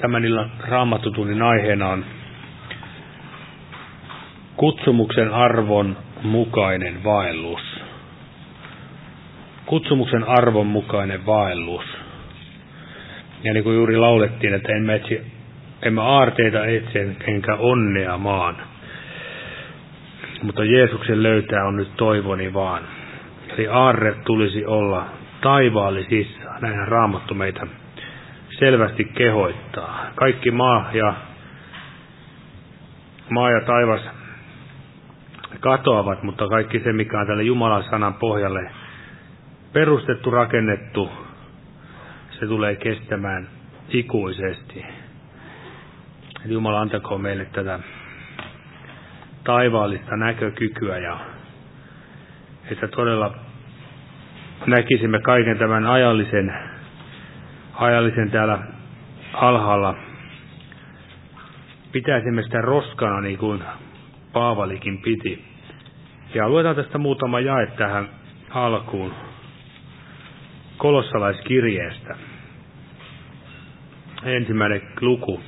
Tämän illan raamattutunnin aiheena on kutsumuksen arvon mukainen vaellus. Kutsumuksen arvon mukainen vaellus. Ja niin kuin juuri laulettiin, että emme, etsi, emme aarteita etsi enkä onnea maan. Mutta Jeesuksen löytää on nyt toivoni vaan. Eli aarre tulisi olla taivaallisissa. Näinhän raamattu meitä selvästi kehoittaa. Kaikki maa ja, maa ja taivas katoavat, mutta kaikki se, mikä on tälle Jumalan sanan pohjalle perustettu, rakennettu, se tulee kestämään ikuisesti. Eli Jumala antakoon meille tätä taivaallista näkökykyä ja että todella näkisimme kaiken tämän ajallisen ajallisen täällä alhaalla. Pitäisimme sitä roskana niin kuin Paavalikin piti. Ja luetaan tästä muutama jae tähän alkuun kolossalaiskirjeestä. Ensimmäinen luku.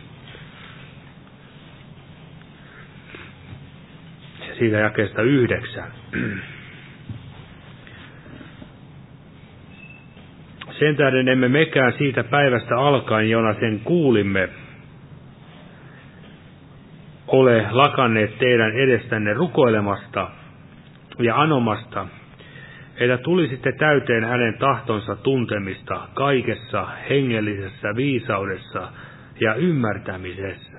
Siitä jakeesta yhdeksän. Sen tähden emme mekään siitä päivästä alkaen, jona sen kuulimme, ole lakanneet teidän edestänne rukoilemasta ja anomasta, että tulisitte täyteen hänen tahtonsa tuntemista kaikessa hengellisessä viisaudessa ja ymmärtämisessä.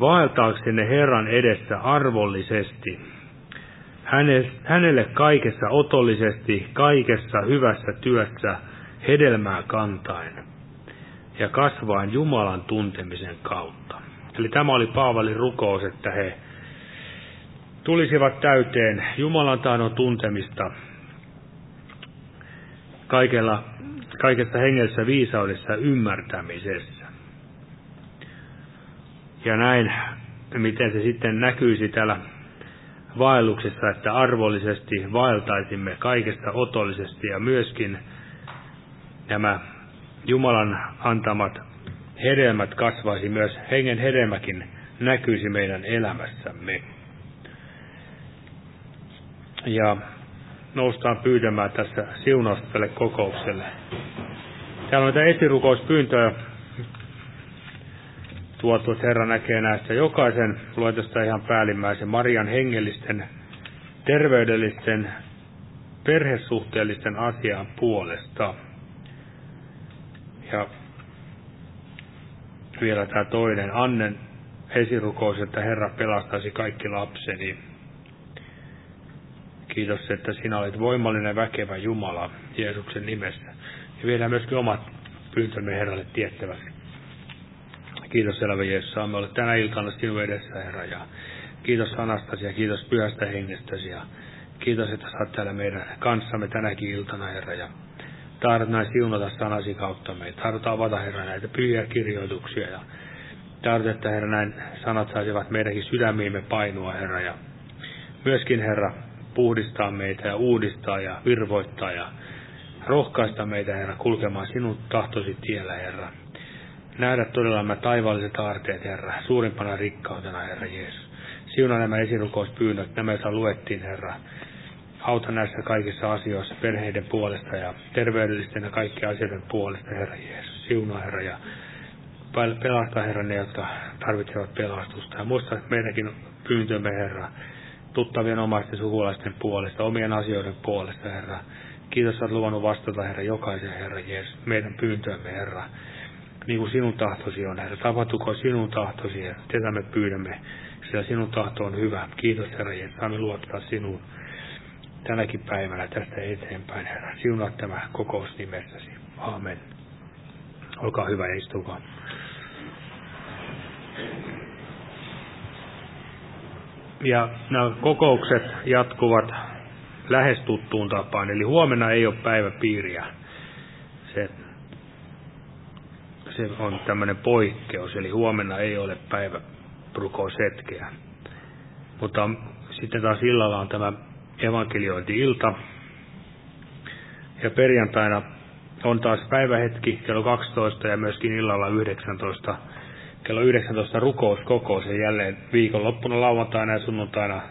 Vaeltaaksenne Herran edessä arvollisesti, hänelle kaikessa otollisesti, kaikessa hyvässä työssä hedelmää kantaen ja kasvaen Jumalan tuntemisen kautta. Eli tämä oli Paavalin rukous, että he tulisivat täyteen Jumalan tahdon tuntemista kaikella, kaikessa hengessä viisaudessa ymmärtämisessä. Ja näin, miten se sitten näkyisi täällä vaelluksessa, että arvollisesti vaeltaisimme kaikesta otollisesti ja myöskin nämä Jumalan antamat hedelmät kasvaisi, myös hengen hedelmäkin näkyisi meidän elämässämme. Ja noustaan pyytämään tässä siunausta tälle kokoukselle. Täällä on näitä esirukouspyyntöjä tuotu, että Herra näkee näistä jokaisen, luen tästä ihan päällimmäisen, Marian hengellisten, terveydellisten, perhesuhteellisten asian puolesta. Ja vielä tämä toinen, Annen esirukous, että Herra pelastaisi kaikki lapseni. Kiitos, että sinä olet voimallinen väkevä Jumala Jeesuksen nimessä. Ja vielä myöskin omat pyyntömme Herralle tiettäväksi. Kiitos elävä Jeesus, saamme olla tänä iltana sinun edessä, Herra, ja kiitos sanastasi ja kiitos pyhästä hengestäsi, ja kiitos, että saat täällä meidän kanssamme tänäkin iltana, Herra, ja tahdot näin siunata sanasi kautta meitä. Tahdot avata, Herra, näitä pyhiä kirjoituksia, ja tahdot, että Herra, näin sanat saisivat meidänkin sydämiimme painua, Herra, ja myöskin, Herra, puhdistaa meitä ja uudistaa ja virvoittaa ja rohkaista meitä, Herra, kulkemaan sinun tahtosi tiellä, Herra nähdä todella nämä taivaalliset aarteet, Herra, suurimpana rikkautena, Herra Jeesus. Siunaa nämä esirukouspyynnöt, nämä, joita luettiin, Herra. Auta näissä kaikissa asioissa perheiden puolesta ja terveydellisten ja kaikkien asioiden puolesta, Herra Jeesus. Siunaa, Herra, ja pelasta, Herra, ne, jotka tarvitsevat pelastusta. Ja muista meidänkin pyyntömme, Herra, tuttavien omaisten sukulaisten puolesta, omien asioiden puolesta, Herra. Kiitos, että olet luvannut vastata, Herra, jokaisen, Herra Jeesus, meidän pyyntöömme, Herra niin kuin sinun tahtosi on, Herra. Tapahtuko sinun tahtosi, Herra. Tätä me pyydämme, sillä sinun tahto on hyvä. Kiitos, Herra, että saamme luottaa sinuun tänäkin päivänä tästä eteenpäin, Herra. Siunaa tämä kokous nimessäsi. Amen. Olkaa hyvä ja istukaa. Ja nämä kokoukset jatkuvat lähes tuttuun tapaan, eli huomenna ei ole päiväpiiriä. Se se on tämmöinen poikkeus, eli huomenna ei ole päivä rukousetkeä. Mutta sitten taas illalla on tämä evankeliointi-ilta. Ja perjantaina on taas päivähetki kello 12 ja myöskin illalla 19. Kello 19 rukouskokous ja jälleen viikonloppuna lauantaina ja sunnuntaina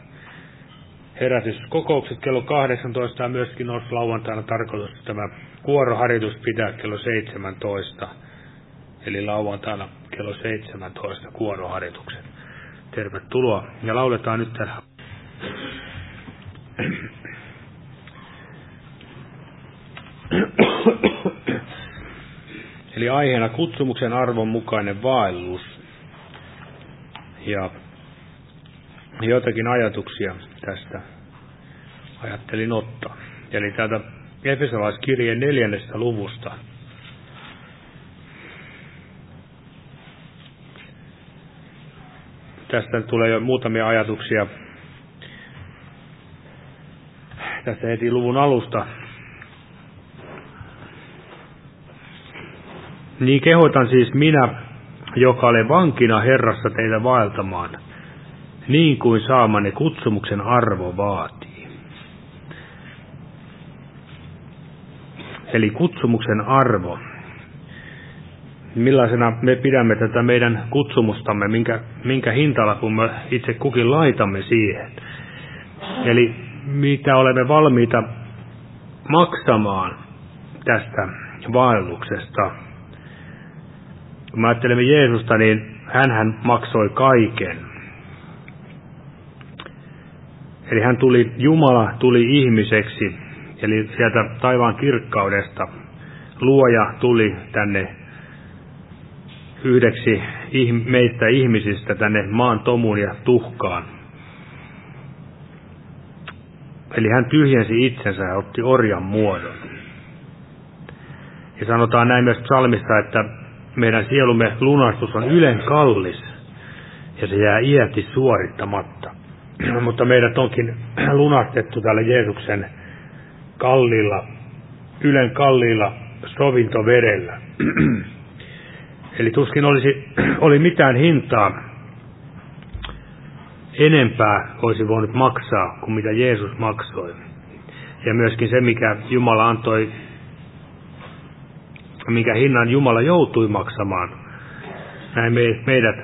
herätyskokoukset kello 18 ja myöskin olisi lauantaina tarkoitus tämä kuoroharjoitus pitää kello 17. Eli lauantaina kello 17 kuoroharjoituksen. Tervetuloa. Ja lauletaan nyt täällä. Eli aiheena kutsumuksen arvon mukainen vaellus. Ja joitakin ajatuksia tästä ajattelin ottaa. Eli täältä Efesolaiskirjeen neljännestä luvusta. Tästä tulee jo muutamia ajatuksia tästä heti luvun alusta. Niin kehotan siis minä, joka olen vankina Herrassa teitä vaeltamaan, niin kuin saamanne kutsumuksen arvo vaatii. Eli kutsumuksen arvo. Millaisena me pidämme tätä meidän kutsumustamme, minkä, minkä hintalla kun me itse kukin laitamme siihen. Eli mitä olemme valmiita maksamaan tästä vaelluksesta. Kun me ajattelemme Jeesusta, niin hän maksoi kaiken. Eli hän tuli, Jumala tuli ihmiseksi, eli sieltä taivaan kirkkaudesta. Luoja tuli tänne yhdeksi meistä ihmisistä tänne maan tomuun ja tuhkaan. Eli hän tyhjensi itsensä ja otti orjan muodon. Ja sanotaan näin myös psalmista, että meidän sielumme lunastus on ylen kallis ja se jää iäti suorittamatta. Mutta meidät onkin lunastettu tällä Jeesuksen kalliilla, ylen kalliilla sovintoverellä. Eli tuskin olisi, oli mitään hintaa enempää olisi voinut maksaa kuin mitä Jeesus maksoi. Ja myöskin se, mikä Jumala antoi, mikä hinnan Jumala joutui maksamaan, näin meidät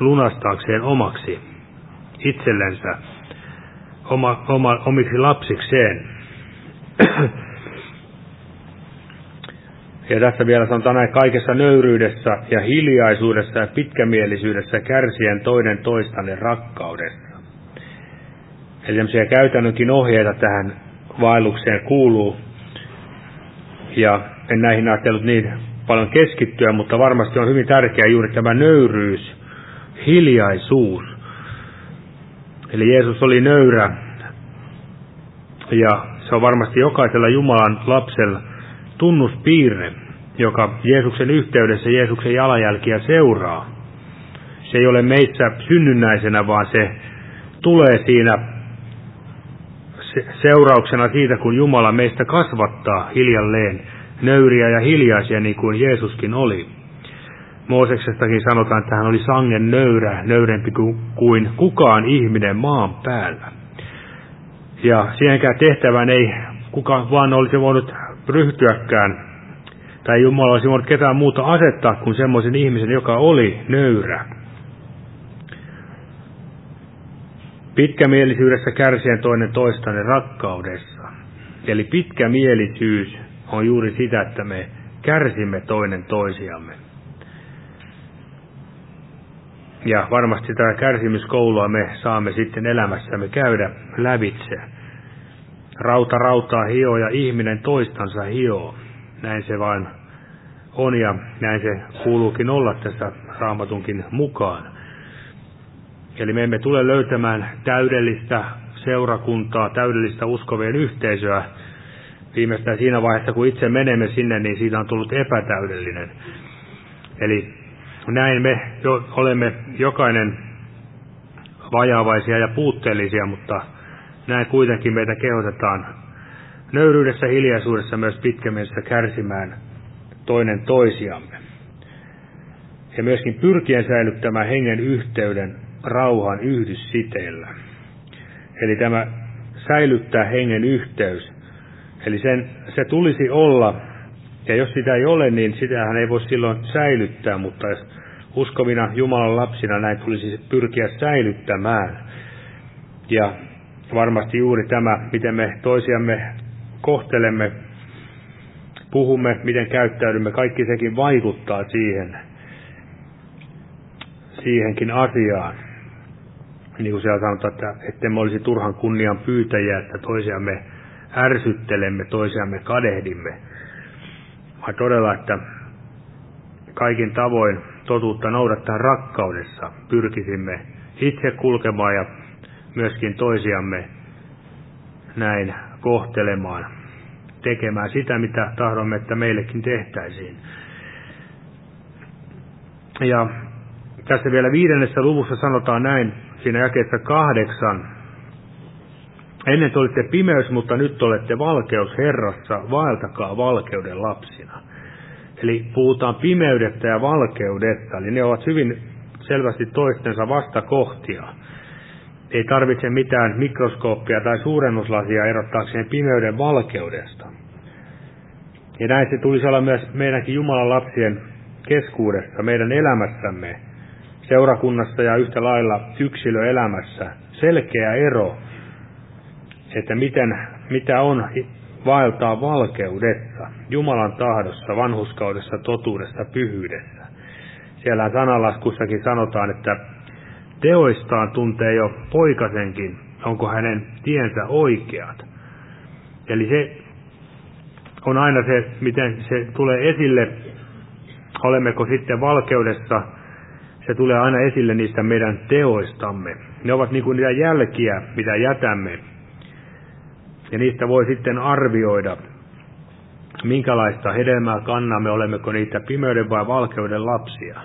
lunastaakseen omaksi itsellensä, oma, oma, omiksi lapsikseen. Ja tässä vielä sanotaan näin, kaikessa nöyryydessä ja hiljaisuudessa ja pitkämielisyydessä kärsien toinen toistanne rakkaudessa. Eli tämmöisiä käytännönkin ohjeita tähän vaellukseen kuuluu. Ja en näihin ajatellut niin paljon keskittyä, mutta varmasti on hyvin tärkeää juuri tämä nöyryys, hiljaisuus. Eli Jeesus oli nöyrä ja se on varmasti jokaisella Jumalan lapsella tunnuspiirre, joka Jeesuksen yhteydessä Jeesuksen jalanjälkiä seuraa. Se ei ole meissä synnynnäisenä, vaan se tulee siinä seurauksena siitä, kun Jumala meistä kasvattaa hiljalleen nöyriä ja hiljaisia, niin kuin Jeesuskin oli. Mooseksestakin sanotaan, että hän oli sangen nöyrä, nöyrempi kuin kukaan ihminen maan päällä. Ja siihenkään tehtävään ei kukaan vaan olisi voinut ryhtyäkään, tai Jumala olisi voinut ketään muuta asettaa kuin semmoisen ihmisen, joka oli nöyrä. Pitkämielisyydessä kärsien toinen toistanne rakkaudessa. Eli pitkämielisyys on juuri sitä, että me kärsimme toinen toisiamme. Ja varmasti tätä kärsimyskoulua me saamme sitten elämässämme käydä lävitse Rauta rautaa hio ja ihminen toistansa hio. Näin se vain on ja näin se kuuluukin olla tässä raamatunkin mukaan. Eli me emme tule löytämään täydellistä seurakuntaa, täydellistä uskovien yhteisöä. Viimeistään siinä vaiheessa, kun itse menemme sinne, niin siitä on tullut epätäydellinen. Eli näin me jo olemme jokainen vajaavaisia ja puutteellisia, mutta näin kuitenkin meitä kehotetaan nöyryydessä hiljaisuudessa myös pitkämielessä kärsimään toinen toisiamme. Ja myöskin pyrkien säilyttämään hengen yhteyden rauhan yhdyssiteellä. Eli tämä säilyttää hengen yhteys. Eli sen, se tulisi olla Ja jos sitä ei ole, niin sitähän ei voi silloin säilyttää, mutta jos uskovina Jumalan lapsina näin tulisi pyrkiä säilyttämään. Ja varmasti juuri tämä, miten me toisiamme kohtelemme, puhumme, miten käyttäydymme, kaikki sekin vaikuttaa siihen, siihenkin asiaan. Niin kuin siellä sanotaan, että ettemme olisi turhan kunnian pyytäjiä, että toisiamme ärsyttelemme, toisiamme kadehdimme, vaan todella, että kaikin tavoin totuutta noudattaa rakkaudessa pyrkisimme itse kulkemaan ja myöskin toisiamme näin kohtelemaan, tekemään sitä, mitä tahdomme, että meillekin tehtäisiin. Ja tässä vielä viidennessä luvussa sanotaan näin, siinä jakeessa kahdeksan. Ennen te olitte pimeys, mutta nyt olette valkeus Herrassa, vaeltakaa valkeuden lapsina. Eli puhutaan pimeydestä ja valkeudesta, eli ne ovat hyvin selvästi toistensa vastakohtia. Ei tarvitse mitään mikroskooppia tai suurennuslasia erottaakseen pimeyden valkeudesta. Ja näin se tulisi olla myös meidänkin Jumalan lapsien keskuudessa, meidän elämässämme, seurakunnassa ja yhtä lailla yksilöelämässä. Selkeä ero, että miten, mitä on vaeltaa valkeudessa, Jumalan tahdossa, vanhuskaudessa, totuudessa, pyhyydessä. Siellä sanalaskussakin sanotaan, että teoistaan tuntee jo poikasenkin, onko hänen tiensä oikeat. Eli se on aina se, miten se tulee esille, olemmeko sitten valkeudessa, se tulee aina esille niistä meidän teoistamme. Ne ovat niin kuin niitä jälkiä, mitä jätämme ja niistä voi sitten arvioida, minkälaista hedelmää kannamme, olemmeko niitä pimeyden vai valkeuden lapsia.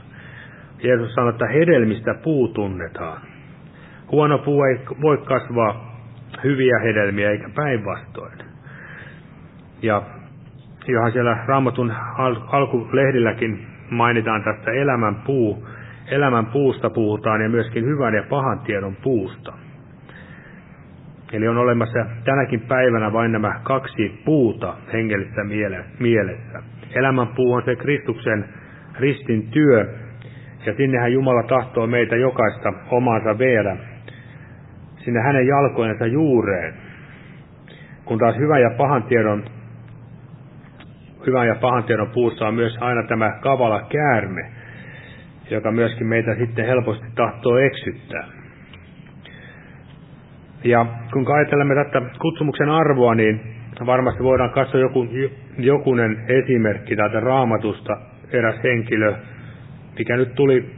Jeesus sanoi, että hedelmistä puu tunnetaan. Huono puu ei voi kasvaa hyviä hedelmiä eikä päinvastoin. Ja johan siellä Raamatun alkulehdilläkin mainitaan tästä elämän puu, elämän puusta puhutaan ja myöskin hyvän ja pahan tiedon puusta. Eli on olemassa tänäkin päivänä vain nämä kaksi puuta hengellisessä mielessä. Elämän puu on se Kristuksen ristin työ, ja sinnehän Jumala tahtoo meitä jokaista omaansa viedä, sinne hänen jalkojensa juureen. Kun taas hyvän ja pahan tiedon, hyvän ja pahan tiedon puussa on myös aina tämä kavala käärme, joka myöskin meitä sitten helposti tahtoo eksyttää. Ja kun ajattelemme tätä kutsumuksen arvoa, niin varmasti voidaan katsoa joku, jokunen esimerkki täältä raamatusta, eräs henkilö, mikä nyt tuli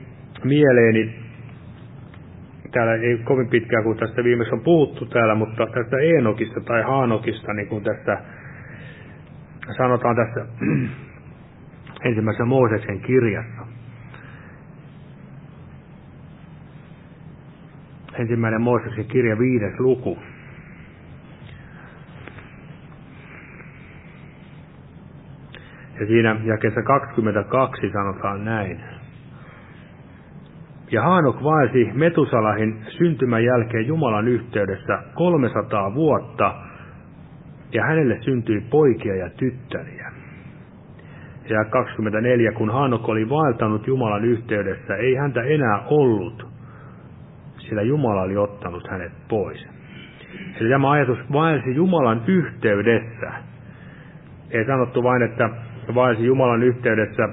mieleeni, täällä ei kovin pitkään kuin tästä viimeksi on puhuttu täällä, mutta tästä Eenokista tai Haanokista, niin kuin tässä sanotaan tässä ensimmäisessä Mooseksen kirjassa. ensimmäinen Mooseksen kirja viides luku. Ja siinä jakessa 22 sanotaan näin. Ja Haanok vaelsi Metusalahin syntymän jälkeen Jumalan yhteydessä 300 vuotta, ja hänelle syntyi poikia ja tyttäriä. Ja 24, kun Haanok oli vaeltanut Jumalan yhteydessä, ei häntä enää ollut, sillä Jumala oli ottanut hänet pois. Eli tämä ajatus vaelsi Jumalan yhteydessä. Ei sanottu vain, että vaelsi Jumalan yhteydessä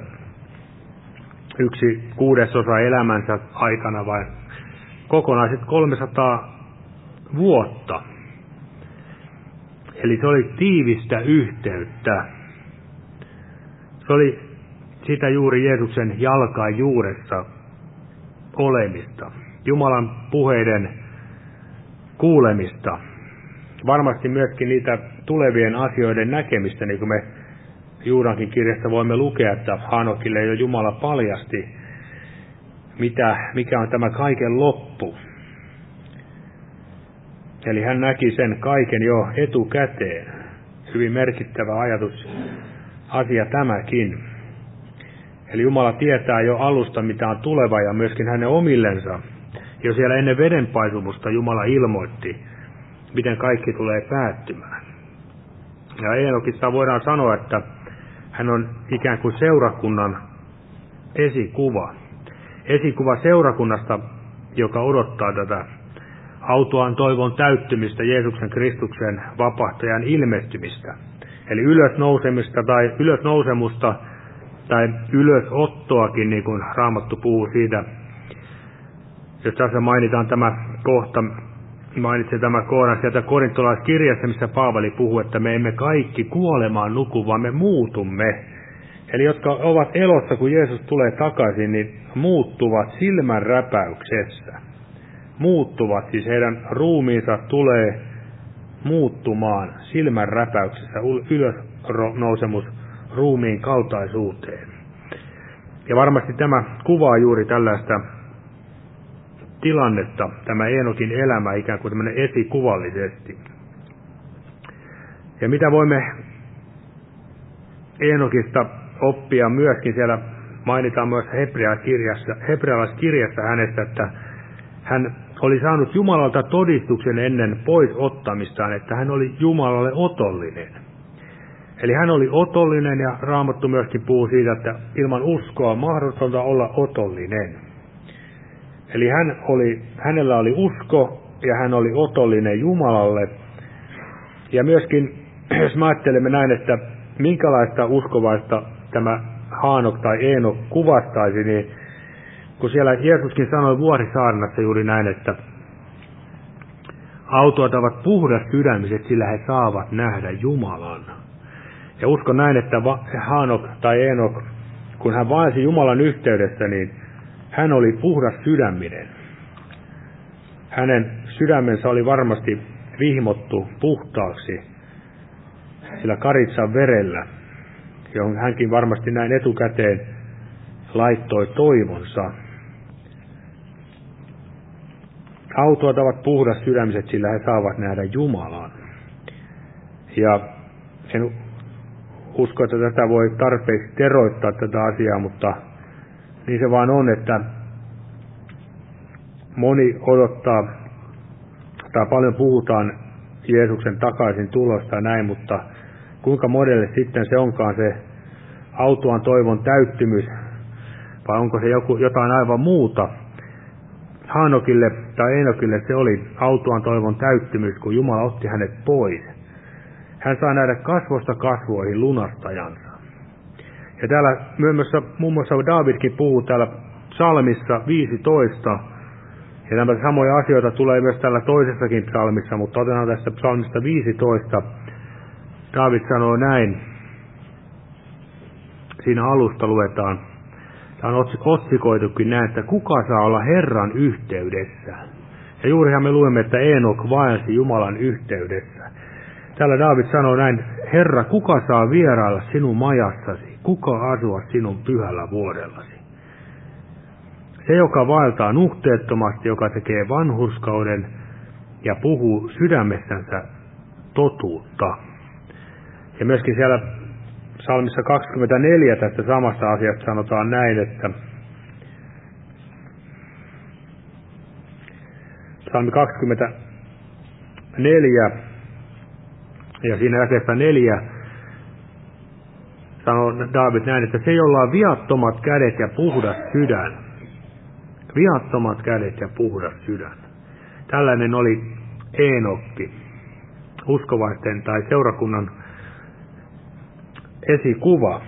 yksi kuudesosa elämänsä aikana, vai kokonaiset 300 vuotta. Eli se oli tiivistä yhteyttä. Se oli sitä juuri Jeesuksen jalkain juuressa olemista. Jumalan puheiden kuulemista. Varmasti myöskin niitä tulevien asioiden näkemistä, niin kuin me Juudankin kirjasta voimme lukea, että Hanokille jo Jumala paljasti, mitä, mikä on tämä kaiken loppu. Eli hän näki sen kaiken jo etukäteen. Hyvin merkittävä ajatus, asia tämäkin. Eli Jumala tietää jo alusta, mitä on tuleva ja myöskin hänen omillensa jo siellä ennen vedenpaisumusta Jumala ilmoitti, miten kaikki tulee päättymään. Ja Eenokissa voidaan sanoa, että hän on ikään kuin seurakunnan esikuva. Esikuva seurakunnasta, joka odottaa tätä autoan toivon täyttymistä Jeesuksen Kristuksen vapahtajan ilmestymistä. Eli ylösnousemista tai ylösnousemusta tai ylösottoakin, niin kuin Raamattu puhuu siitä. Jos tässä mainitaan tämä kohta, mainitsen tämä kohdan sieltä korintolaiskirjassa, missä Paavali puhuu, että me emme kaikki kuolemaan nuku, vaan me muutumme. Eli jotka ovat elossa, kun Jeesus tulee takaisin, niin muuttuvat silmän räpäyksessä. Muuttuvat, siis heidän ruumiinsa tulee muuttumaan silmän räpäyksessä ylösnousemus ruumiin kaltaisuuteen. Ja varmasti tämä kuvaa juuri tällaista tilannetta, tämä Eenokin elämä ikään kuin tämmöinen esikuvallisesti. Ja mitä voimme Eenokista oppia myöskin siellä mainitaan myös hebrealaiskirjassa, hänestä, että hän oli saanut Jumalalta todistuksen ennen pois ottamistaan, että hän oli Jumalalle otollinen. Eli hän oli otollinen ja Raamattu myöskin puhuu siitä, että ilman uskoa on mahdotonta olla otollinen. Eli hän oli, hänellä oli usko ja hän oli otollinen Jumalalle. Ja myöskin, jos me ajattelemme näin, että minkälaista uskovaista tämä Haanok tai Eeno kuvastaisi, niin kun siellä Jeesuskin sanoi vuorisaarnassa juuri näin, että autoat ovat puhdas sydämiset, sillä he saavat nähdä Jumalan. Ja uskon näin, että Haanok tai Eenok, kun hän vaelsi Jumalan yhteydessä, niin hän oli puhdas sydäminen. Hänen sydämensä oli varmasti vihmottu puhtaaksi sillä karitsan verellä, johon hänkin varmasti näin etukäteen laittoi toivonsa. Autoat ovat puhdas sydämiset, sillä he saavat nähdä Jumalan. Ja en usko, että tätä voi tarpeeksi teroittaa tätä asiaa, mutta niin se vaan on, että moni odottaa, tai paljon puhutaan Jeesuksen takaisin tulosta ja näin, mutta kuinka monelle sitten se onkaan se autoan toivon täyttymys, vai onko se joku, jotain aivan muuta. Hanokille tai Enokille se oli autoan toivon täyttymys, kun Jumala otti hänet pois. Hän saa nähdä kasvosta kasvoihin lunastajansa. Ja täällä myöhemmässä muun muassa Davidkin puhuu täällä psalmissa 15, ja nämä samoja asioita tulee myös täällä toisessakin psalmissa, mutta otetaan tästä psalmista 15. David sanoo näin, siinä alusta luetaan, tämä on otsikoitukin näin, että kuka saa olla Herran yhteydessä. Ja juurihan me luemme, että Eenok vaelsi Jumalan yhteydessä. Täällä David sanoo näin, Herra, kuka saa vierailla sinun majassasi? Kuka asua sinun pyhällä vuodellasi? Se, joka vaeltaa nuhteettomasti, joka tekee vanhurskauden ja puhuu sydämessänsä totuutta. Ja myöskin siellä Salmissa 24 tästä samasta asiasta sanotaan näin, että Salmi 24 ja siinä jakeessa neljä sanoo David näin, että se, jolla on viattomat kädet ja puhdas sydän, viattomat kädet ja puhdas sydän. Tällainen oli Eenokki, uskovaisten tai seurakunnan esikuva.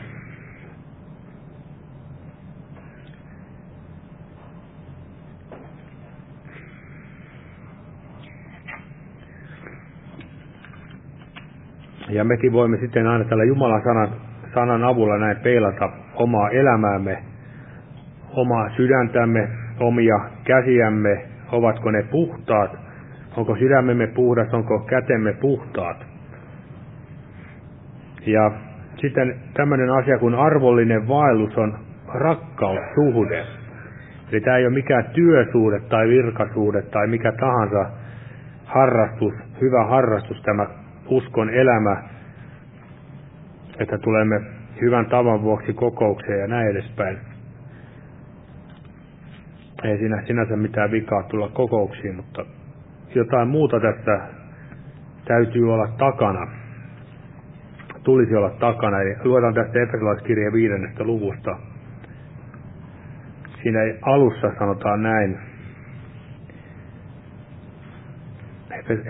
Ja mekin voimme sitten aina tällä Jumalan sanan, sanan avulla näin peilata omaa elämäämme, omaa sydäntämme, omia käsiämme, ovatko ne puhtaat, onko sydämemme puhdas, onko kätemme puhtaat. Ja sitten tämmöinen asia kuin arvollinen vaellus on rakkaussuhde. Eli tämä ei ole mikään työsuhde tai virkasuhde tai mikä tahansa harrastus, hyvä harrastus, tämä uskon elämä, että tulemme hyvän tavan vuoksi kokoukseen ja näin edespäin. Ei siinä sinänsä mitään vikaa tulla kokouksiin, mutta jotain muuta tässä täytyy olla takana tulisi olla takana. Eli luetaan tästä Efesolaiskirjan viidennestä luvusta. Siinä alussa sanotaan näin.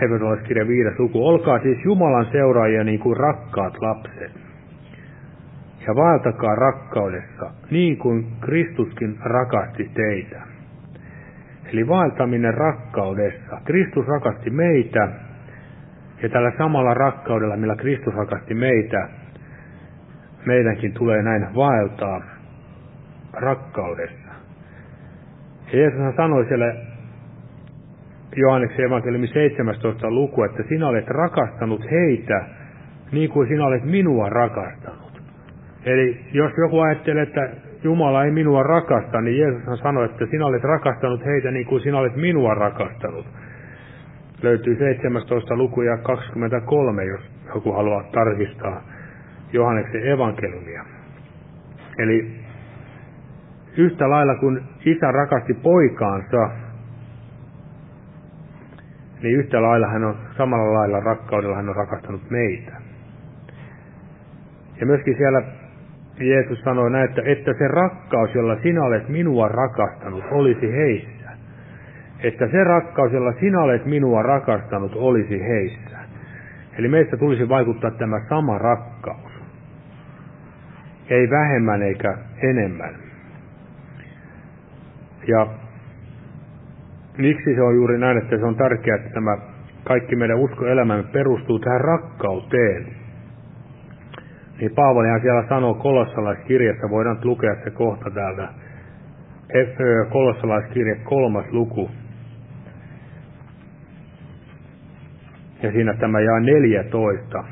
Efesolaiskirjan viides luku. Olkaa siis Jumalan seuraajia niin kuin rakkaat lapset. Ja vaeltakaa rakkaudessa, niin kuin Kristuskin rakasti teitä. Eli vaeltaminen rakkaudessa. Kristus rakasti meitä, ja tällä samalla rakkaudella, millä Kristus rakasti meitä, meidänkin tulee näin vaeltaa rakkaudessa. Ja Jeesus sanoi siellä Johanneksen evankeliumi 17. luku, että sinä olet rakastanut heitä niin kuin sinä olet minua rakastanut. Eli jos joku ajattelee, että Jumala ei minua rakasta, niin Jeesus sanoi, että sinä olet rakastanut heitä niin kuin sinä olet minua rakastanut. Löytyy 17. luku ja 23, jos joku haluaa tarkistaa Johanneksen evankeliumia. Eli yhtä lailla kuin isä rakasti poikaansa, niin yhtä lailla hän on samalla lailla rakkaudella hän on rakastanut meitä. Ja myöskin siellä Jeesus sanoi näin, että, että se rakkaus, jolla sinä olet minua rakastanut, olisi heissä. Että se rakkaus, jolla sinä olet minua rakastanut, olisi heissä. Eli meistä tulisi vaikuttaa tämä sama rakkaus. Ei vähemmän eikä enemmän. Ja miksi se on juuri näin, että se on tärkeää, että tämä kaikki meidän uskoelämämme perustuu tähän rakkauteen. Niin Paavalihan siellä sanoo kolossalaiskirjassa, voidaan lukea se kohta täältä, kolossalaiskirje kolmas luku. Ja siinä tämä jää 14.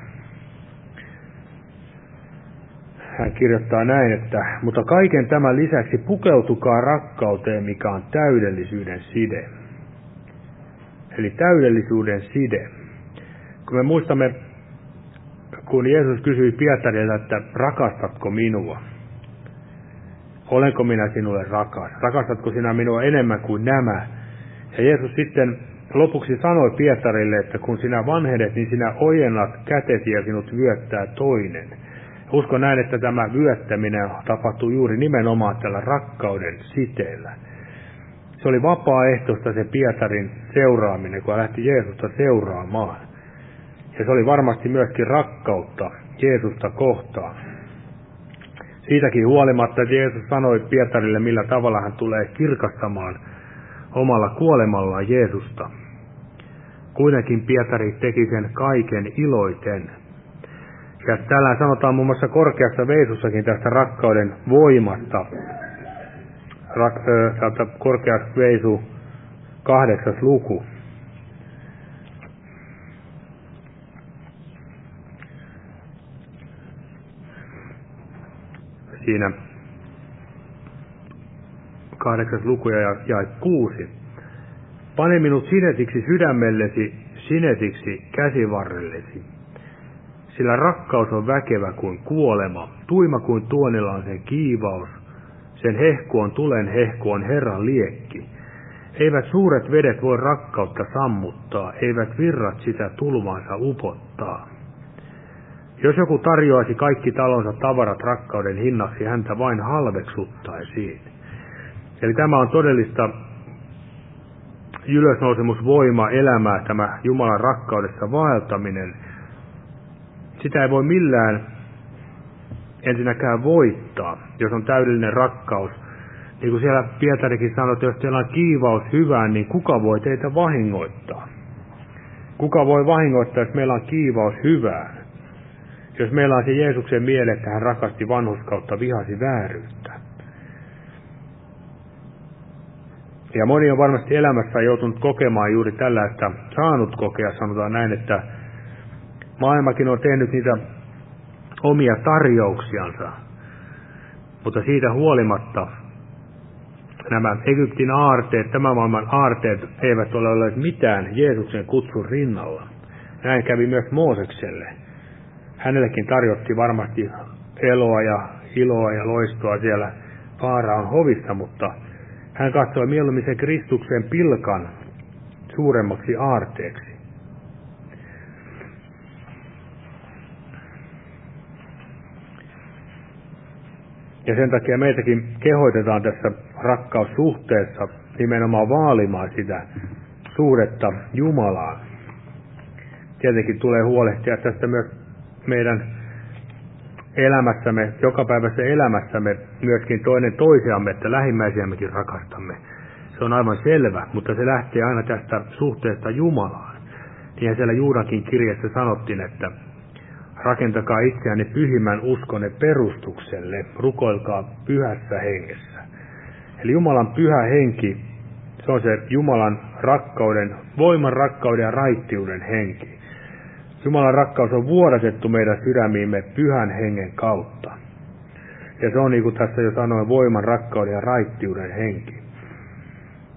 Hän kirjoittaa näin, että mutta kaiken tämän lisäksi pukeutukaa rakkauteen, mikä on täydellisyyden side. Eli täydellisyyden side. Kun me muistamme kun Jeesus kysyi Pietarilta, että rakastatko minua? Olenko minä sinulle rakas? Rakastatko sinä minua enemmän kuin nämä? Ja Jeesus sitten lopuksi sanoi Pietarille, että kun sinä vanhenet, niin sinä ojennat kätesi ja sinut vyöttää toinen. Uskon näin, että tämä vyöttäminen tapahtuu juuri nimenomaan tällä rakkauden siteellä. Se oli vapaaehtoista se Pietarin seuraaminen, kun hän lähti Jeesusta seuraamaan. Ja se oli varmasti myöskin rakkautta Jeesusta kohtaan. Siitäkin huolimatta, Jeesus sanoi Pietarille, millä tavalla hän tulee kirkastamaan omalla kuolemallaan Jeesusta. Kuitenkin Pietari teki sen kaiken iloiten. Ja täällä sanotaan muun muassa korkeassa veisussakin tästä rakkauden voimasta. Rak, äh, korkeas veisu, kahdeksas luku. Siinä kahdeksas luku ja, ja kuusi. Pane minut sinetiksi sydämellesi, sinetiksi käsivarrellesi. Sillä rakkaus on väkevä kuin kuolema, tuima kuin tuonilla on sen kiivaus. Sen hehku on tulen hehku on Herran liekki. Eivät suuret vedet voi rakkautta sammuttaa, eivät virrat sitä tulmaansa upottaa. Jos joku tarjoaisi kaikki talonsa tavarat rakkauden hinnaksi, häntä vain halveksuttaisiin. Eli tämä on todellista ylösnousemusvoima elämää, tämä Jumalan rakkaudessa vaeltaminen. Sitä ei voi millään ensinnäkään voittaa, jos on täydellinen rakkaus. Niin kuin siellä Pietarikin sanoi, että jos teillä on kiivaus hyvään, niin kuka voi teitä vahingoittaa? Kuka voi vahingoittaa, jos meillä on kiivaus hyvään? Jos meillä on se Jeesuksen miele, että hän rakasti vanhuskautta, vihasi vääryyttä. Ja moni on varmasti elämässä joutunut kokemaan juuri tällaista, saanut kokea, sanotaan näin, että maailmakin on tehnyt niitä omia tarjouksiansa. Mutta siitä huolimatta nämä Egyptin aarteet, tämän maailman aarteet eivät ole olleet mitään Jeesuksen kutsun rinnalla. Näin kävi myös Moosekselle hänellekin tarjotti varmasti eloa ja iloa ja loistoa siellä Faaraan hovissa, mutta hän katsoi mieluummin sen Kristuksen pilkan suuremmaksi aarteeksi. Ja sen takia meitäkin kehoitetaan tässä rakkaussuhteessa nimenomaan vaalimaan sitä suhdetta Jumalaan. Tietenkin tulee huolehtia tästä myös meidän elämässämme, jokapäiväisessä elämässämme myöskin toinen toisiamme, että lähimmäisiämmekin rakastamme. Se on aivan selvä, mutta se lähtee aina tästä suhteesta Jumalaan. Niin siellä Juudankin kirjassa sanottiin, että rakentakaa itseänne pyhimmän uskonne perustukselle, rukoilkaa pyhässä hengessä. Eli Jumalan pyhä henki, se on se Jumalan rakkauden, voiman rakkauden ja raittiuden henki. Jumalan rakkaus on vuodatettu meidän sydämiimme pyhän hengen kautta. Ja se on niin kuin tässä jo sanoin, voiman, rakkauden ja raittiuden henki.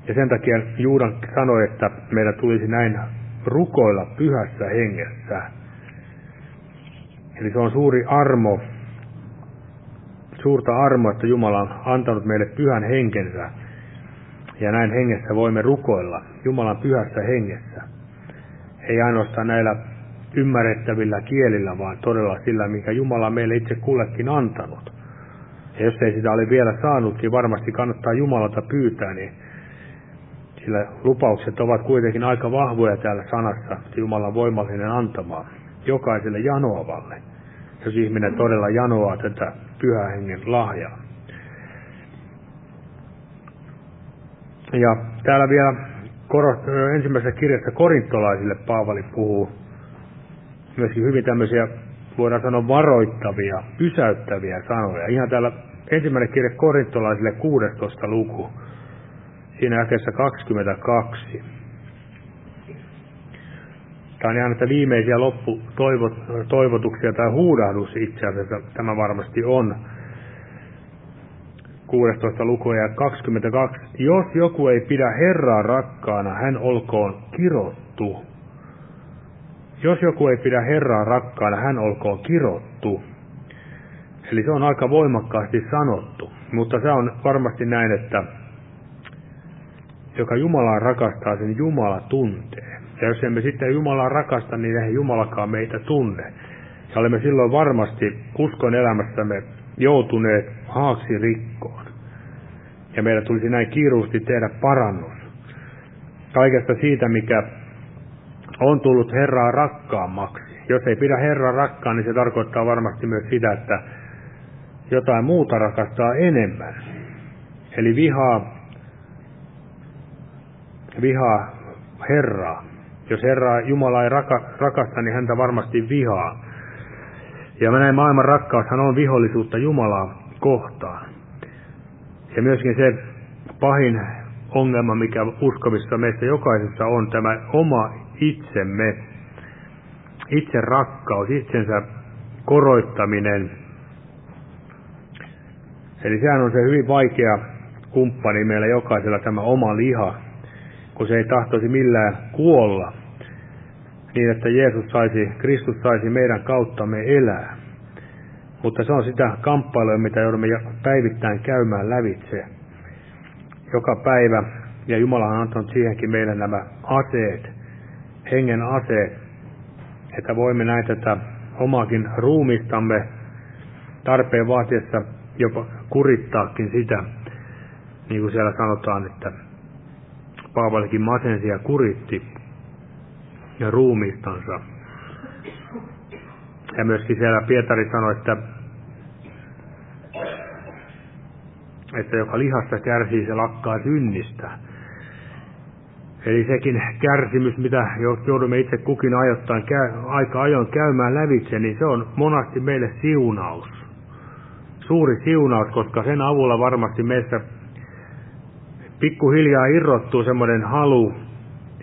Ja sen takia Juudan sanoi, että meidän tulisi näin rukoilla pyhässä hengessä. Eli se on suuri armo, suurta armoa, että Jumala on antanut meille pyhän henkensä. Ja näin hengessä voimme rukoilla, Jumalan pyhässä hengessä. Ei ainoastaan näillä ymmärrettävillä kielillä, vaan todella sillä, mikä Jumala meille itse kullekin antanut. Ja jos ei sitä ole vielä saanut, niin varmasti kannattaa Jumalalta pyytää, niin sillä lupaukset ovat kuitenkin aika vahvoja täällä sanassa, että Jumala on voimallinen antamaan jokaiselle janoavalle, jos ihminen todella janoaa tätä pyhän hengen lahjaa. Ja täällä vielä ensimmäisessä kirjassa korintolaisille Paavali puhuu myöskin hyvin tämmöisiä, voidaan sanoa varoittavia, pysäyttäviä sanoja. Ihan täällä ensimmäinen kirja korintolaisille 16 luku, siinä jakeessa 22. Tämä on ihan näitä viimeisiä lopputoivotuksia tai huudahdus itse asiassa, tämä varmasti on. 16 luku ja 22. Jos joku ei pidä Herraa rakkaana, hän olkoon kirottu. Jos joku ei pidä Herraa rakkaana, hän olkoon kirottu. Eli se on aika voimakkaasti sanottu, mutta se on varmasti näin, että joka Jumalaa rakastaa, sen Jumala tuntee. Ja jos emme sitten Jumalaa rakasta, niin eihän Jumalakaan meitä tunne. Ja olemme silloin varmasti uskon elämässämme joutuneet haaksi rikkoon. Ja meidän tulisi näin kiiruusti tehdä parannus. Kaikesta siitä, mikä on tullut Herraa rakkaammaksi. Jos ei pidä Herraa rakkaan, niin se tarkoittaa varmasti myös sitä, että jotain muuta rakastaa enemmän. Eli vihaa, vihaa Herraa. Jos Herraa Jumala ei raka, rakasta, niin häntä varmasti vihaa. Ja näin maailman rakkaushan on vihollisuutta Jumalaa kohtaan. Ja myöskin se pahin ongelma, mikä uskovissa meistä jokaisessa on, tämä oma itsemme, itse rakkaus, itsensä koroittaminen. Eli sehän on se hyvin vaikea kumppani meillä jokaisella tämä oma liha, kun se ei tahtoisi millään kuolla, niin että Jeesus saisi, Kristus saisi meidän kauttamme elää. Mutta se on sitä kamppailua, mitä joudumme päivittäin käymään lävitse. Joka päivä, ja Jumala on antanut siihenkin meille nämä aseet, hengen aseet, että voimme näin tätä omaakin ruumistamme tarpeen vaatiessa jopa kurittaakin sitä, niin kuin siellä sanotaan, että Paavalikin masensi ja kuritti ja ruumistansa. Ja myöskin siellä Pietari sanoi, että, että joka lihasta kärsii, se lakkaa synnistä. Eli sekin kärsimys, mitä joudumme itse kukin ajoittain, aika ajoin käymään lävitse, niin se on monasti meille siunaus. Suuri siunaus, koska sen avulla varmasti meistä pikkuhiljaa irrottuu semmoinen halu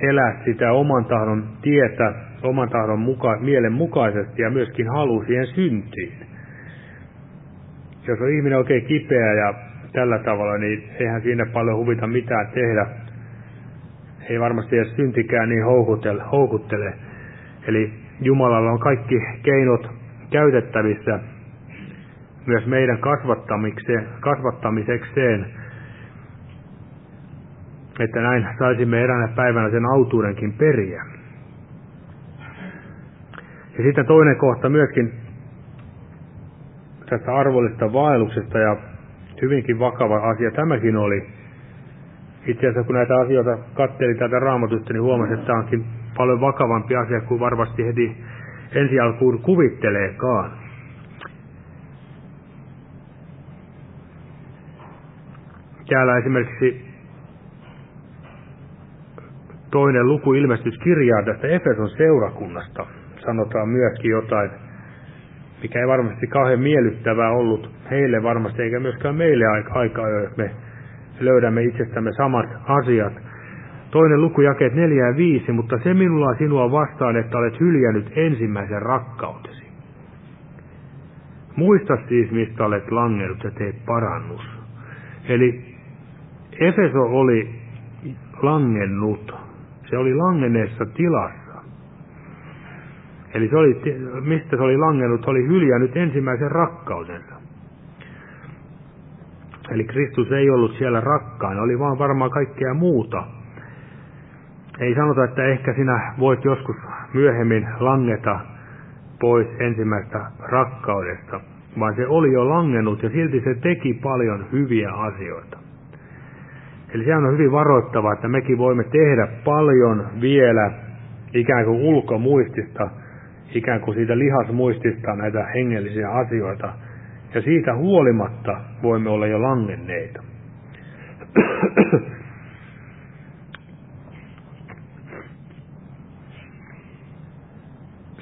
elää sitä oman tahdon tietä, oman tahdon muka, mielen mukaisesti ja myöskin halu siihen syntiin. Jos on ihminen oikein kipeä ja tällä tavalla, niin eihän siinä paljon huvita mitään tehdä ei varmasti edes syntikään niin houkuttele. houkuttele. Eli Jumalalla on kaikki keinot käytettävissä myös meidän kasvattamisekseen, että näin saisimme eräänä päivänä sen autuudenkin periä. Ja sitten toinen kohta myöskin tästä arvollisesta vaelluksesta ja hyvinkin vakava asia tämäkin oli. Itse asiassa kun näitä asioita katselin tätä raamatusta, niin huomasin, että tämä onkin paljon vakavampi asia kuin varmasti heti ensi alkuun kuvitteleekaan. Täällä esimerkiksi toinen luku ilmestyskirjaa tästä Efeson seurakunnasta. Sanotaan myöskin jotain, mikä ei varmasti kauhean miellyttävää ollut heille varmasti, eikä myöskään meille aikaa, jos me löydämme itsestämme samat asiat. Toinen luku jakeet 4 ja 5, mutta se minulla sinua vastaan, että olet hyljännyt ensimmäisen rakkautesi. Muista siis, mistä olet langennut ja teet parannus. Eli Efeso oli langennut. Se oli langenneessa tilassa. Eli se oli, mistä se oli langennut, se oli hyljännyt ensimmäisen rakkautensa. Eli Kristus ei ollut siellä rakkaana, oli vaan varmaan kaikkea muuta. Ei sanota, että ehkä sinä voit joskus myöhemmin langeta pois ensimmäistä rakkaudesta, vaan se oli jo langennut ja silti se teki paljon hyviä asioita. Eli sehän on hyvin varoittavaa, että mekin voimme tehdä paljon vielä ikään kuin ulkomuistista, ikään kuin siitä lihasmuistista näitä hengellisiä asioita. Ja siitä huolimatta voimme olla jo langenneita.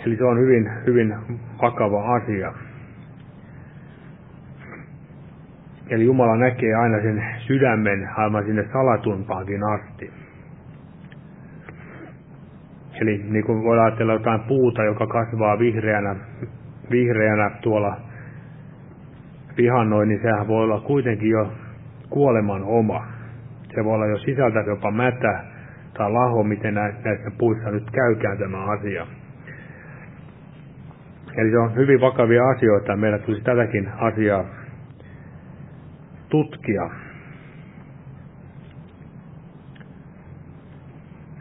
Eli se on hyvin, hyvin vakava asia. Eli Jumala näkee aina sen sydämen aivan sinne salatumpaankin asti. Eli niin kuin voidaan ajatella jotain puuta, joka kasvaa vihreänä, vihreänä tuolla pihannoin, niin sehän voi olla kuitenkin jo kuoleman oma. Se voi olla jo sisältä jopa mätä tai laho, miten näissä puissa nyt käykään tämä asia. Eli se on hyvin vakavia asioita. Meidän tulisi tätäkin asiaa tutkia.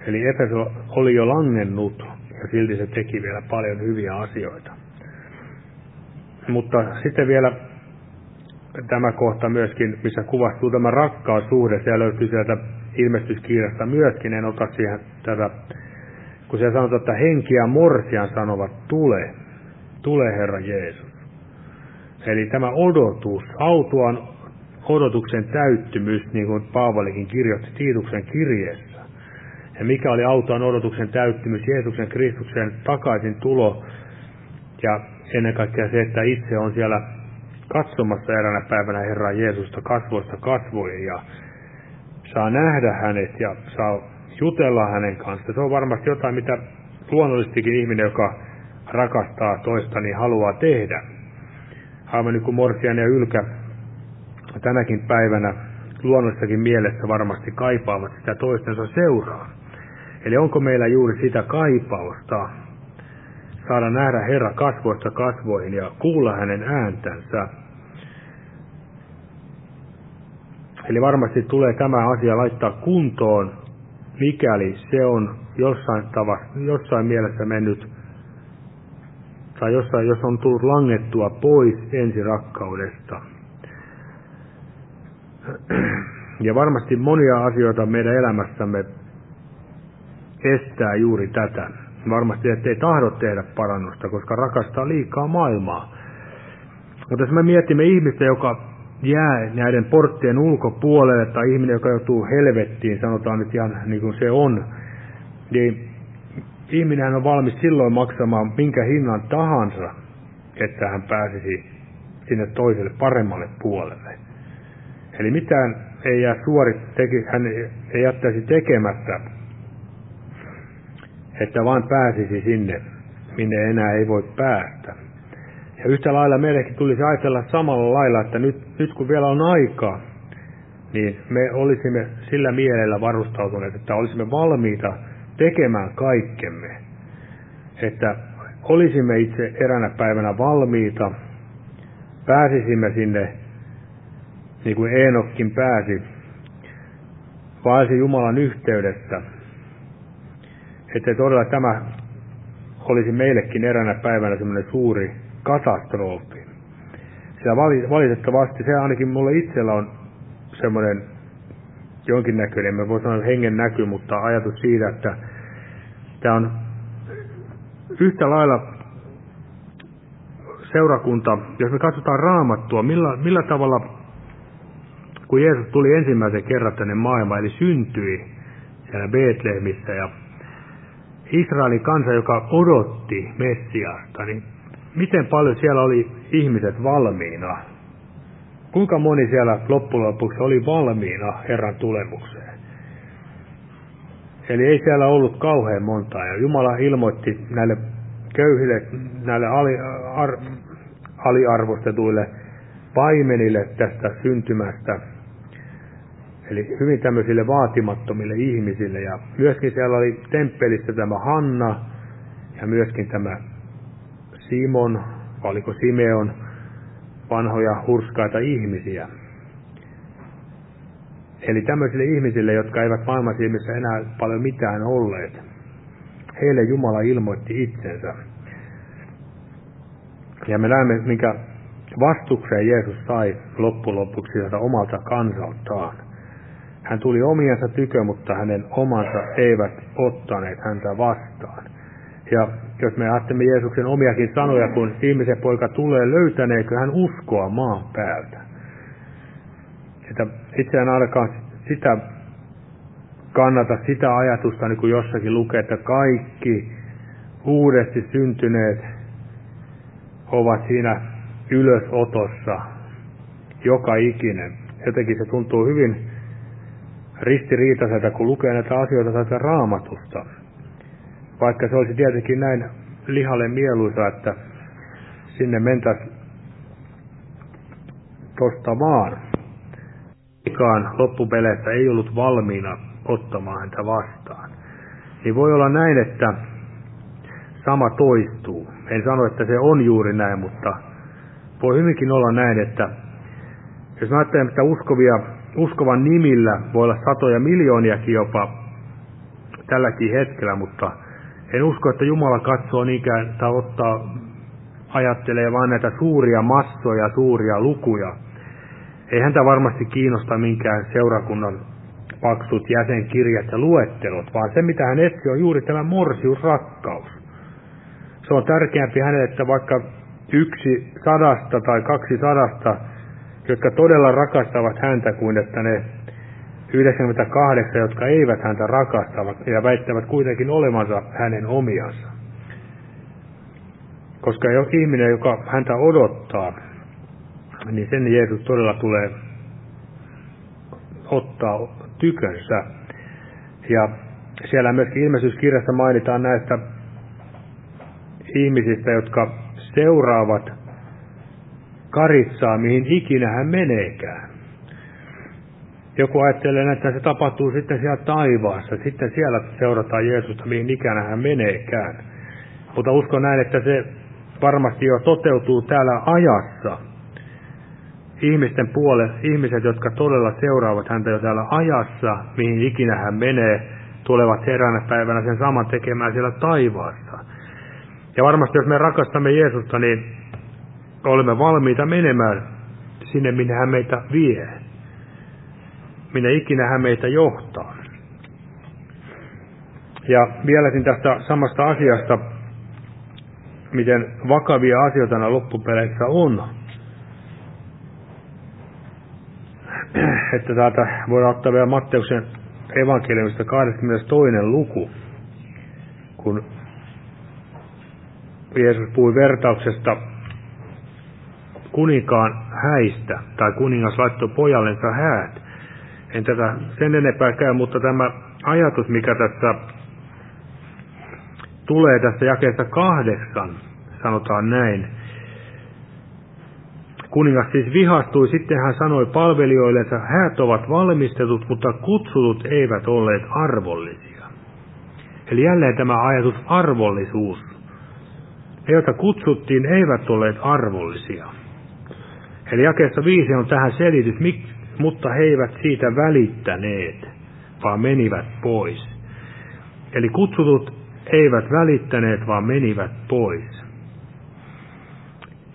Eli Efeso oli jo langennut ja silti se teki vielä paljon hyviä asioita. Mutta sitten vielä tämä kohta myöskin, missä kuvastuu tämä rakkaussuhde, se löytyy sieltä ilmestyskirjasta myöskin, en ota siihen tätä, kun se sanotaan, että henki ja morsian sanovat, tule, tule Herra Jeesus. Eli tämä odotus, autuan odotuksen täyttymys, niin kuin Paavalikin kirjoitti Tiituksen kirjeessä. Ja mikä oli autuan odotuksen täyttymys, Jeesuksen Kristuksen takaisin tulo, ja ennen kaikkea se, että itse on siellä katsomassa eräänä päivänä Herraa Jeesusta kasvoista kasvoihin ja saa nähdä hänet ja saa jutella hänen kanssa. Se on varmasti jotain, mitä luonnollistikin ihminen, joka rakastaa toista, niin haluaa tehdä. Aivan niin kuin Morsian ja Ylkä tänäkin päivänä luonnollisessakin mielessä varmasti kaipaavat sitä toistensa seuraa. Eli onko meillä juuri sitä kaipausta saada nähdä Herra kasvoista kasvoihin ja kuulla hänen ääntänsä. Eli varmasti tulee tämä asia laittaa kuntoon, mikäli se on jossain, tavassa, jossain mielessä mennyt, tai jossain, jos on tullut langettua pois ensirakkaudesta. Ja varmasti monia asioita meidän elämässämme estää juuri tätä. Varmasti, ettei tahdo tehdä parannusta, koska rakastaa liikaa maailmaa. Mutta jos me mietimme ihmistä, joka jää näiden porttien ulkopuolelle, tai ihminen, joka joutuu helvettiin, sanotaan nyt ihan niin kuin se on, niin ihminen on valmis silloin maksamaan minkä hinnan tahansa, että hän pääsisi sinne toiselle paremmalle puolelle. Eli mitään ei jää suorit, teki, hän ei jättäisi tekemättä, että vaan pääsisi sinne, minne enää ei voi päästä. Ja yhtä lailla meillekin tulisi ajatella samalla lailla, että nyt, nyt kun vielä on aikaa, niin me olisimme sillä mielellä varustautuneet, että olisimme valmiita tekemään kaikkemme. Että olisimme itse eränä päivänä valmiita, pääsisimme sinne niin kuin Eenokkin pääsi, vaelsi Jumalan yhteydessä, että todella tämä olisi meillekin eränä päivänä semmoinen suuri katastrofi. Ja valitettavasti se ainakin mulle itsellä on semmoinen jonkinnäköinen, me voi sanoa hengen näky, mutta ajatus siitä, että tämä on yhtä lailla seurakunta, jos me katsotaan raamattua, millä, millä tavalla, kun Jeesus tuli ensimmäisen kerran tänne maailmaan, eli syntyi siellä Betlehemissä ja Israelin kansa, joka odotti Messiasta, niin miten paljon siellä oli ihmiset valmiina? Kuinka moni siellä loppujen lopuksi oli valmiina Herran tulemukseen? Eli ei siellä ollut kauhean montaa. Ja Jumala ilmoitti näille köyhille, näille ali, ar, aliarvostetuille paimenille tästä syntymästä. Eli hyvin tämmöisille vaatimattomille ihmisille. Ja myöskin siellä oli temppelissä tämä Hanna ja myöskin tämä Simon, oliko Simeon, vanhoja hurskaita ihmisiä. Eli tämmöisille ihmisille, jotka eivät maailman silmissä enää paljon mitään olleet, heille Jumala ilmoitti itsensä. Ja me näemme, minkä vastukseen Jeesus sai loppujen lopuksi omalta kansaltaan. Hän tuli omiensa tykö, mutta hänen omansa eivät ottaneet häntä vastaan. Ja jos me ajattelemme Jeesuksen omiakin sanoja, kun ihmisen poika tulee, löytäneekö hän uskoa maan päältä? Sitä, itseään ainakaan sitä kannata sitä ajatusta, niin kuin jossakin lukee, että kaikki uudesti syntyneet ovat siinä ylösotossa, joka ikinen. Jotenkin se tuntuu hyvin ristiriitaiselta, kun lukee näitä asioita tästä raamatusta. Vaikka se olisi tietenkin näin lihalle mieluisa, että sinne mentäisiin tosta vaan. Ikaan loppupeleissä ei ollut valmiina ottamaan häntä vastaan. Niin voi olla näin, että sama toistuu. En sano, että se on juuri näin, mutta voi hyvinkin olla näin, että jos mä ajattelen, että uskovia, uskovan nimillä voi olla satoja miljooniakin jopa tälläkin hetkellä, mutta en usko, että Jumala katsoo niinkään tai ottaa, ajattelee vain näitä suuria massoja, suuria lukuja. Ei häntä varmasti kiinnosta minkään seurakunnan paksut jäsenkirjat ja luettelot, vaan se mitä hän etsii on juuri tämä morsiusrakkaus. Se on tärkeämpi hänelle, että vaikka yksi sadasta tai kaksi sadasta, jotka todella rakastavat häntä, kuin että ne 98, jotka eivät häntä rakastavat ja väittävät kuitenkin olevansa hänen omiansa. Koska jos ihminen, joka häntä odottaa, niin sen Jeesus todella tulee ottaa tykönsä. Ja siellä myöskin ilmestyyskirjassa mainitaan näistä ihmisistä, jotka seuraavat karitsaa, mihin ikinä hän meneekään. Joku ajattelee, että se tapahtuu sitten siellä taivaassa, sitten siellä seurataan Jeesusta, mihin ikänä hän meneekään. Mutta uskon näin, että se varmasti jo toteutuu täällä ajassa. Ihmisten puole, ihmiset, jotka todella seuraavat häntä jo täällä ajassa, mihin ikinä hän menee, tulevat eräänä päivänä sen saman tekemään siellä taivaassa. Ja varmasti jos me rakastamme Jeesusta, niin olemme valmiita menemään sinne, minne hän meitä vie minne ikinä hän meitä johtaa. Ja vieläkin tästä samasta asiasta, miten vakavia asioita nämä loppupeleissä on. Että täältä voidaan ottaa vielä Matteuksen evankeliumista 22. luku, kun Jeesus puhui vertauksesta kuninkaan häistä, tai kuningas laittoi pojallensa häät. En tätä sen enempää käy, mutta tämä ajatus, mikä tässä tulee tässä jakeesta kahdeksan, sanotaan näin. Kuningas siis vihastui, sitten hän sanoi palvelijoillensa, häät ovat valmistetut, mutta kutsutut eivät olleet arvollisia. Eli jälleen tämä ajatus arvollisuus. Ne, joita kutsuttiin, eivät olleet arvollisia. Eli jakeessa viisi on tähän selitys, mutta he eivät siitä välittäneet, vaan menivät pois. Eli kutsutut eivät välittäneet, vaan menivät pois.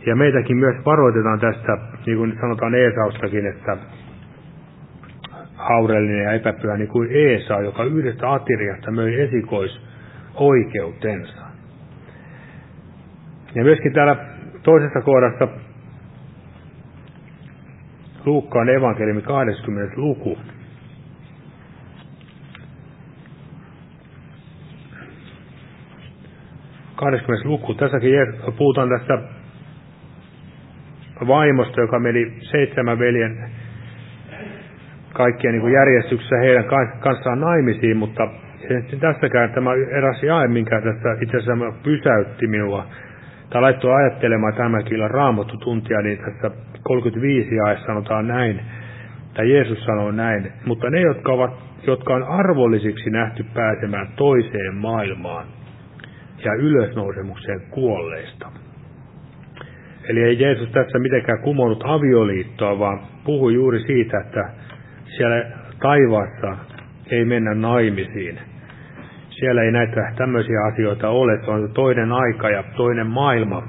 Ja meitäkin myös varoitetaan tästä, niin kuin sanotaan Eesaustakin, että haurellinen ja epäpyhä, niin kuin Eesa, joka yhdestä atiriasta möi esikois oikeutensa. Ja myöskin täällä toisessa kohdassa Luukkaan evankeliumi 20. luku. Kahdeskymmenes luku. Tässäkin puhutaan tästä vaimosta, joka meni seitsemän veljen kaikkien niin järjestyksessä heidän kanssaan naimisiin, mutta tässäkään tämä eräs jae, minkä tässä itse asiassa pysäytti minua, tai laittoi ajattelemaan tämäkin illan raamattu tuntia, niin tässä 35 jae sanotaan näin, tai Jeesus sanoo näin, mutta ne, jotka, ovat, jotka on arvollisiksi nähty pääsemään toiseen maailmaan ja ylösnousemukseen kuolleista. Eli ei Jeesus tässä mitenkään kumonnut avioliittoa, vaan puhui juuri siitä, että siellä taivaassa ei mennä naimisiin. Siellä ei näitä tämmöisiä asioita ole, se on toinen aika ja toinen maailma.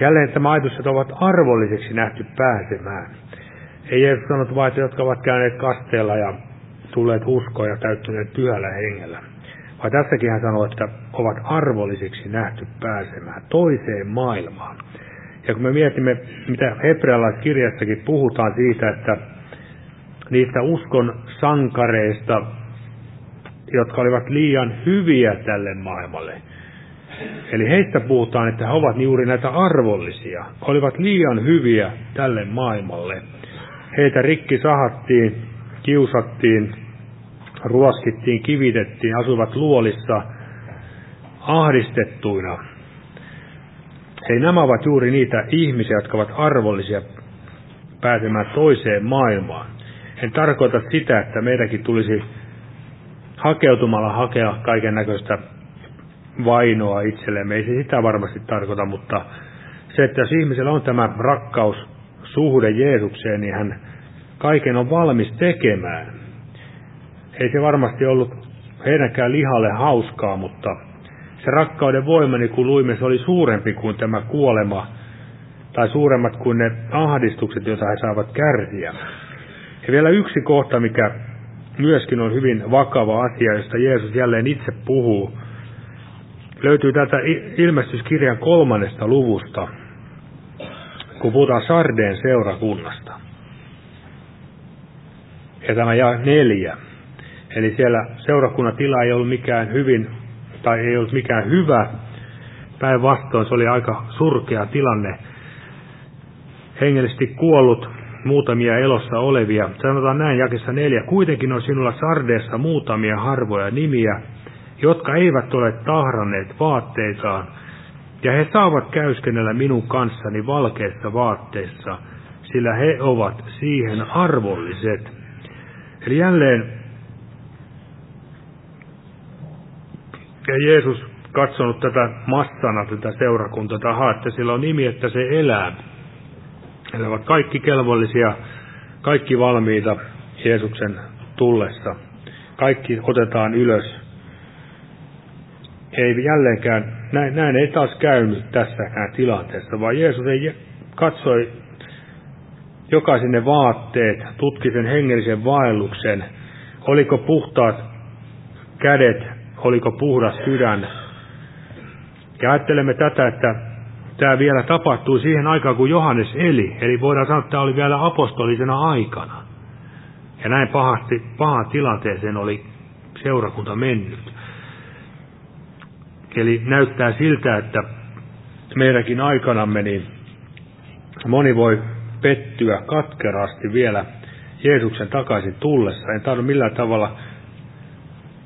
Jälleen tämä ajatus, että ovat arvolliseksi nähty pääsemään. Ei Jeesus sanonut vain, että jotka ovat käyneet kasteella ja tulleet uskoon ja täyttyneet pyhällä hengellä. Vaan tässäkin hän sanoo, että ovat arvollisiksi nähty pääsemään toiseen maailmaan. Ja kun me mietimme, mitä hebrealaiskirjassakin puhutaan siitä, että niistä uskon sankareista, jotka olivat liian hyviä tälle maailmalle. Eli heistä puhutaan, että he ovat juuri näitä arvollisia, olivat liian hyviä tälle maailmalle. Heitä rikki sahattiin, kiusattiin, ruoskittiin, kivitettiin, asuvat luolissa ahdistettuina. Eli nämä ovat juuri niitä ihmisiä, jotka ovat arvollisia pääsemään toiseen maailmaan. En tarkoita sitä, että meidänkin tulisi hakeutumalla hakea kaiken näköistä vainoa itsellemme. Ei se sitä varmasti tarkoita, mutta se, että jos ihmisellä on tämä rakkaus, suhde Jeesukseen, niin hän kaiken on valmis tekemään. Ei se varmasti ollut heidänkään lihalle hauskaa, mutta se rakkauden voima, niin kuin luimme, se oli suurempi kuin tämä kuolema, tai suuremmat kuin ne ahdistukset, joita he saavat kärsiä. Ja vielä yksi kohta, mikä myöskin on hyvin vakava asia, josta Jeesus jälleen itse puhuu, löytyy täältä ilmestyskirjan kolmannesta luvusta, kun puhutaan Sardeen seurakunnasta. Ja tämä jää neljä. Eli siellä seurakunnan tila ei ollut mikään hyvin, tai ei ollut mikään hyvä. Päinvastoin se oli aika surkea tilanne. Hengellisesti kuollut muutamia elossa olevia. Sanotaan näin jakessa neljä. Kuitenkin on sinulla sardeessa muutamia harvoja nimiä, jotka eivät ole tahranneet vaatteitaan, ja he saavat käyskennellä minun kanssani valkeissa vaatteissa, sillä he ovat siihen arvolliset. Eli jälleen ja Jeesus katsonut tätä massana, tätä seurakuntaa, että että sillä on nimi, että se elää. He ovat kaikki kelvollisia, kaikki valmiita Jeesuksen tullessa. Kaikki otetaan ylös. Ei jälleenkään, näin, näin ei taas käynyt tässäkään tilanteessa, vaan Jeesus ei katsoi jokaisen ne vaatteet, tutki sen hengellisen vaelluksen, oliko puhtaat kädet, oliko puhdas sydän. Ja ajattelemme tätä, että tämä vielä tapahtui siihen aikaan, kun Johannes eli. Eli voidaan sanoa, että tämä oli vielä apostolisena aikana. Ja näin pahasti, pahaan tilanteeseen oli seurakunta mennyt. Eli näyttää siltä, että meidänkin aikanamme niin moni voi pettyä katkerasti vielä Jeesuksen takaisin tullessa. En tarvitse millään tavalla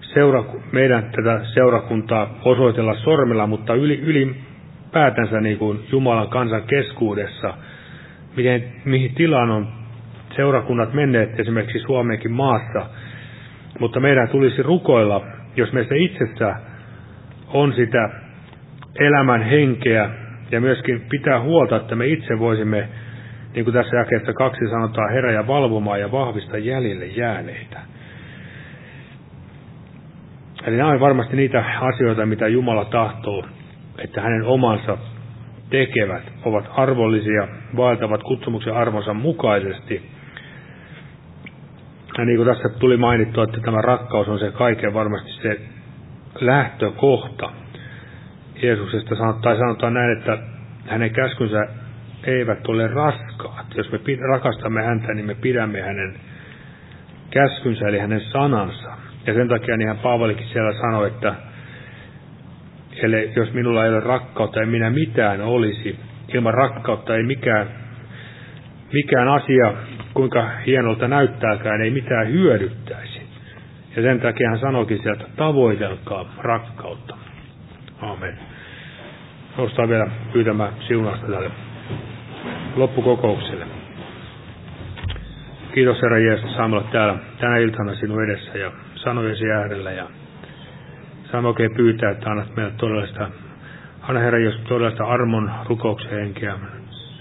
seura, meidän tätä seurakuntaa osoitella sormella, mutta yli, yli päätänsä niin kuin Jumalan kansan keskuudessa, miten, mihin tilaan on seurakunnat menneet esimerkiksi Suomenkin maassa, mutta meidän tulisi rukoilla, jos meissä itsessä on sitä elämän henkeä ja myöskin pitää huolta, että me itse voisimme, niin kuin tässä jakeessa kaksi sanotaan, herä ja valvomaan ja vahvista jäljelle jääneitä. Eli nämä on varmasti niitä asioita, mitä Jumala tahtoo että hänen omansa tekevät ovat arvollisia, vaeltavat kutsumuksen arvonsa mukaisesti. Ja niin kuin tässä tuli mainittua, että tämä rakkaus on se kaiken varmasti se lähtökohta. Jeesuksesta tai sanotaan näin, että hänen käskynsä eivät ole raskaat. Jos me rakastamme häntä, niin me pidämme hänen käskynsä, eli hänen sanansa. Ja sen takia niin hän Paavalikin siellä sanoi, että eli jos minulla ei ole rakkautta, ei minä mitään olisi. Ilman rakkautta ei mikään, mikään asia, kuinka hienolta näyttääkään, ei mitään hyödyttäisi. Ja sen takia hän sanoikin sieltä, tavoitelkaa rakkautta. Amen. Nostaa vielä pyytämään siunasta tälle loppukokoukselle. Kiitos Herra Jeesus, saamme olla täällä tänä iltana sinun edessä ja sanojesi äärellä ja saamme oikein pyytää, että annat meille todellista, anna Herra Jeesus todellista armon rukouksen henkeä,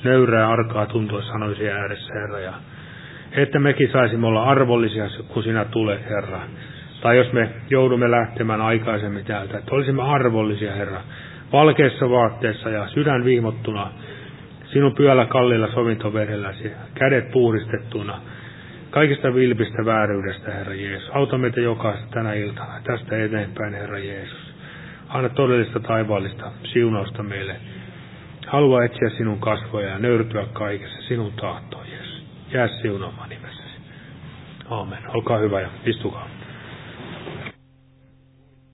nöyrää arkaa tuntua sanoisi ääressä Herra. Ja että mekin saisimme olla arvollisia, kun sinä tulet Herra. Tai jos me joudumme lähtemään aikaisemmin täältä, että olisimme arvollisia Herra, valkeissa vaatteessa ja sydän viimottuna sinun pyöllä kallilla sovintoverelläsi, kädet puhdistettuna, kaikista vilpistä vääryydestä, Herra Jeesus. Auta meitä jokaista tänä iltana, tästä eteenpäin, Herra Jeesus. Anna todellista taivaallista siunausta meille. Halua etsiä sinun kasvoja ja nöyrtyä kaikessa sinun tahtoon, Jeesus. Jää siunaamaan nimessäsi. Aamen. Olkaa hyvä ja istukaa.